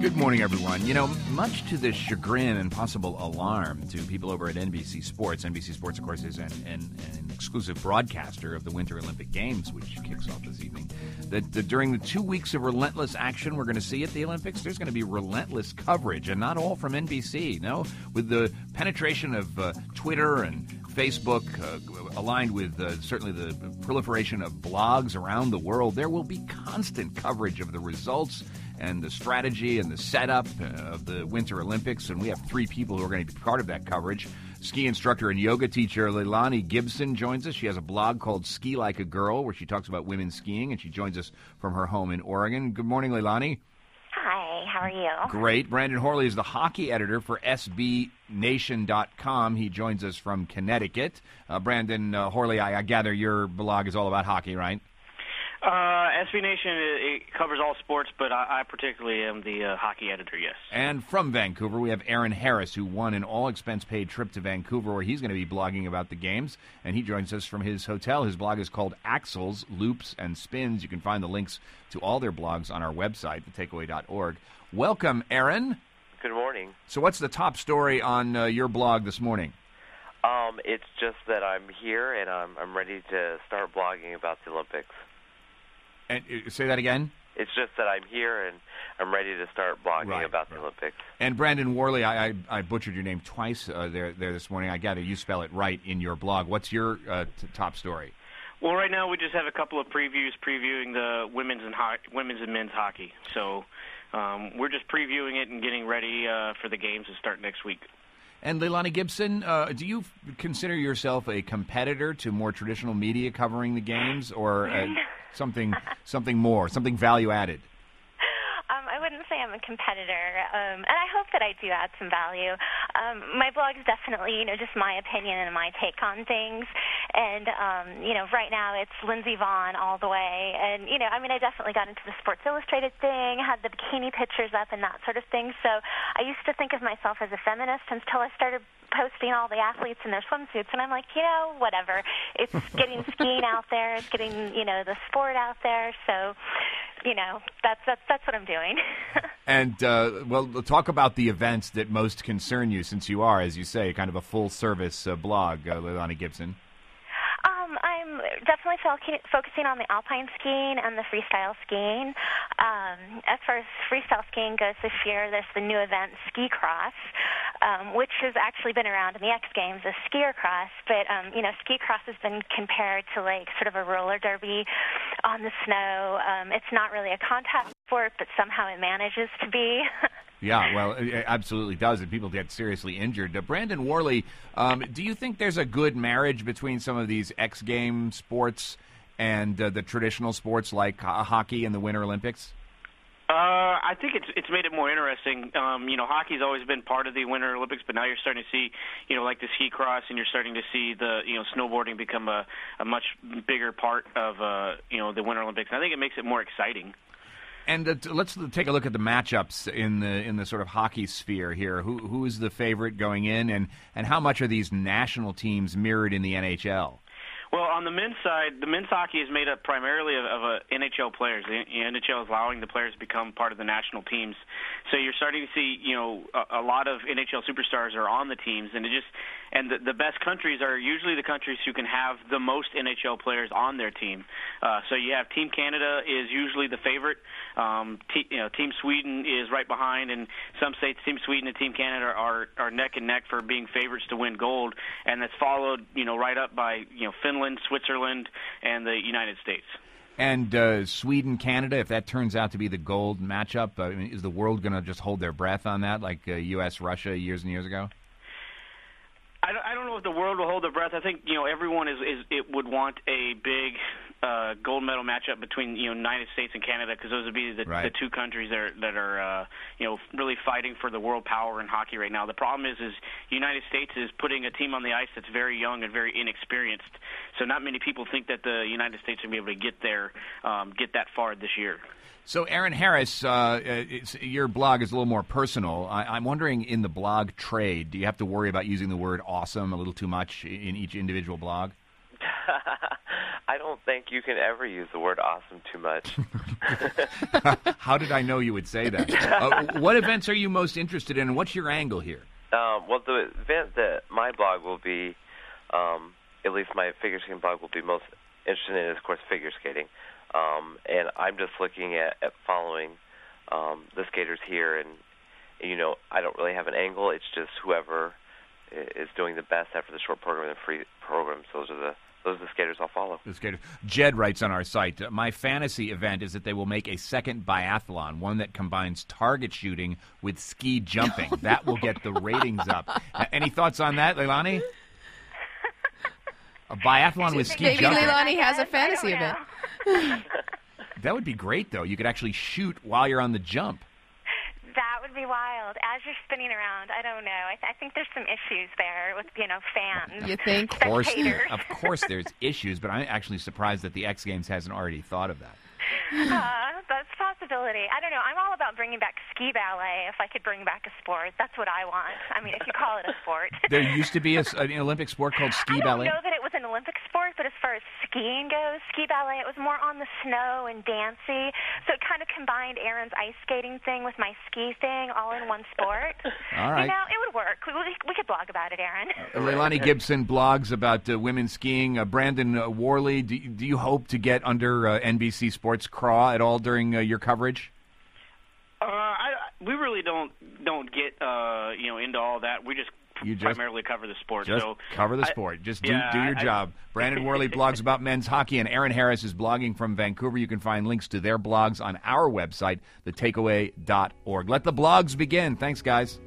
Good morning, everyone. You know, much to the chagrin and possible alarm to people over at NBC Sports, NBC Sports, of course, is an, an, an exclusive broadcaster of the Winter Olympic Games, which kicks off this evening. That, that during the two weeks of relentless action we're going to see at the Olympics, there's going to be relentless coverage, and not all from NBC. No, with the penetration of uh, Twitter and Facebook, uh, aligned with uh, certainly the proliferation of blogs around the world, there will be constant coverage of the results and the strategy and the setup uh, of the Winter Olympics. And we have three people who are going to be part of that coverage. Ski instructor and yoga teacher Leilani Gibson joins us. She has a blog called Ski Like a Girl where she talks about women skiing, and she joins us from her home in Oregon. Good morning, Leilani. Hi, how are you? Great. Brandon Horley is the hockey editor for SBNation.com. He joins us from Connecticut. Uh, Brandon uh, Horley, I, I gather your blog is all about hockey, right? Uh, SB Nation it, it covers all sports, but I, I particularly am the uh, hockey editor. Yes. And from Vancouver, we have Aaron Harris, who won an all-expense-paid trip to Vancouver, where he's going to be blogging about the games. And he joins us from his hotel. His blog is called Axles, Loops, and Spins. You can find the links to all their blogs on our website, thetakeaway.org. Welcome, Aaron. Good morning. So, what's the top story on uh, your blog this morning? Um, it's just that I'm here and I'm I'm ready to start blogging about the Olympics. And uh, say that again. It's just that I'm here and I'm ready to start blogging Right, about right. the Olympics. And Brandon Worley, I, I, I butchered your name twice uh, there there this morning. I gather you spell it right in your blog. What's your uh, t- top story? Well, right now we just have a couple of previews previewing the women's and ho- women's and men's hockey. So um, we're just previewing it and getting ready uh, for the games to start next week. And Leilani Gibson, uh, do you f- consider yourself a competitor to more traditional media covering the games, or uh, something something more, something value added? Um, I wouldn't say I'm a competitor, um, and I hope that I do add some value. Um, my blog is definitely, you know, just my opinion and my take on things. And um, you know, right now it's Lindsey Vonn all the way. And you know, I mean, I definitely got into the Sports Illustrated thing, had the bikini pictures up and that sort of thing. So I used to think of myself as a feminist until I started posting all the athletes in their swimsuits, and I'm like, you know, whatever. It's getting skiing out there. It's getting, you know, the sport out there. So you know, that's that's that's what I'm doing. And uh, well, talk about the events that most concern you, since you are, as you say, kind of a full service uh, blog, uh, Leilani Gibson. Um, I'm definitely fo- focusing on the alpine skiing and the freestyle skiing. Um, as far as freestyle skiing goes this year, there's the new event Ski Cross, um, which has actually been around in the X Games as skier cross. But um, you know, ski cross has been compared to like sort of a roller derby on the snow. Um, it's not really a contact sport, but somehow it manages to be. Yeah, well, it absolutely does, and people get seriously injured. Uh, Brandon Worley, um, do you think there's a good marriage between some of these X game sports and uh, the traditional sports like ho- hockey and the Winter Olympics? Uh, I think it's it's made it more interesting. Um, you know, hockey's always been part of the Winter Olympics, but now you're starting to see, you know, like the ski cross, and you're starting to see the, you know, snowboarding become a, a much bigger part of, uh, you know, the Winter Olympics. And I think it makes it more exciting. And uh, let's take a look at the matchups in the in the sort of hockey sphere here. Who who is the favorite going in, and and how much are these national teams mirrored in the NHL? Well, on the men's side, the men's hockey is made up primarily of, of uh, NHL players. The NHL is allowing the players to become part of the national teams. So you're starting to see, you know, a, a lot of NHL superstars are on the teams, and it just and the, the best countries are usually the countries who can have the most NHL players on their team. Uh, so you have Team Canada is usually the favorite. Um, te- you know, Team Sweden is right behind, and some states Team Sweden and Team Canada are are neck and neck for being favorites to win gold, and that's followed, you know, right up by you know Finland, Switzerland, and the United States. And uh, Sweden, Canada, if that turns out to be the gold matchup, I mean, is the world going to just hold their breath on that, like uh, U.S. Russia years and years ago? I don't, I don't know if the world will hold their breath. I think you know everyone is, is it would want a big uh, gold medal matchup between you know United States and Canada because those would be the, right. the two countries that are, that are uh, you know really fighting for the world power in hockey right now. The problem is is United States is putting a team on the ice that's very young and very inexperienced. So not many people think that the United States will be able to get there, um, get that far this year. So, Aaron Harris, uh, your blog is a little more personal. I, am wondering, in the blog trade, do you have to worry about using the word "awesome" a little too much in each individual blog? I don't think you can ever use the word "awesome" too much. How did I know you would say that? Uh, what events are you most interested in, and what's your angle here? Um, well, the event that my blog will be, um, at least my figure skating blog will be most interested in, is of course figure skating. Um, and I'm just looking at, at following um, the skaters here, and you know, I don't really have an angle. It's just whoever is doing the best after the short program and the free programs. Those are the those are the skaters I'll follow. The skater. Jed writes on our site, my fantasy event is that they will make a second biathlon, one that combines target shooting with ski jumping. that will get the ratings up. Any thoughts on that, Leilani? A biathlon with ski Maybe jumping. Leilani has a fantasy event. that would be great, though. You could actually shoot while you're on the jump. That would be wild. As you're spinning around, I don't know. I, th- I think there's some issues there with you know fans. You think? Of course, of course, there's issues, but I'm actually surprised that the X Games hasn't already thought of that. Uh, that's a possibility. I don't know. I'm all about bringing back ski ballet. If I could bring back a sport, that's what I want. I mean, if you call it a sport. There used to be a, an Olympic sport called ski ballet. I don't ballet. know that it was an Olympic sport, but as far as skiing goes, ski ballet, it was more on the snow and dancey. So it kind of combined Aaron's ice skating thing with my ski thing all in one sport. All right. You know, it would work. We, we, we could blog about it, Aaron. Uh, Leilani Gibson blogs about uh, women skiing. Uh, Brandon uh, Worley, do, do you hope to get under uh, NBC Sports craw at all during uh, your coverage? Uh, I, we really don't don't get uh, you know into all that. We just, You just- primarily cover the sport. Just so cover the I- sport. Just do, yeah, do your I- job. Brandon Worley blogs about men's hockey, and Aaron Harris is blogging from Vancouver. You can find links to their blogs on our website, thetakeaway.org. Let the blogs begin. Thanks, guys.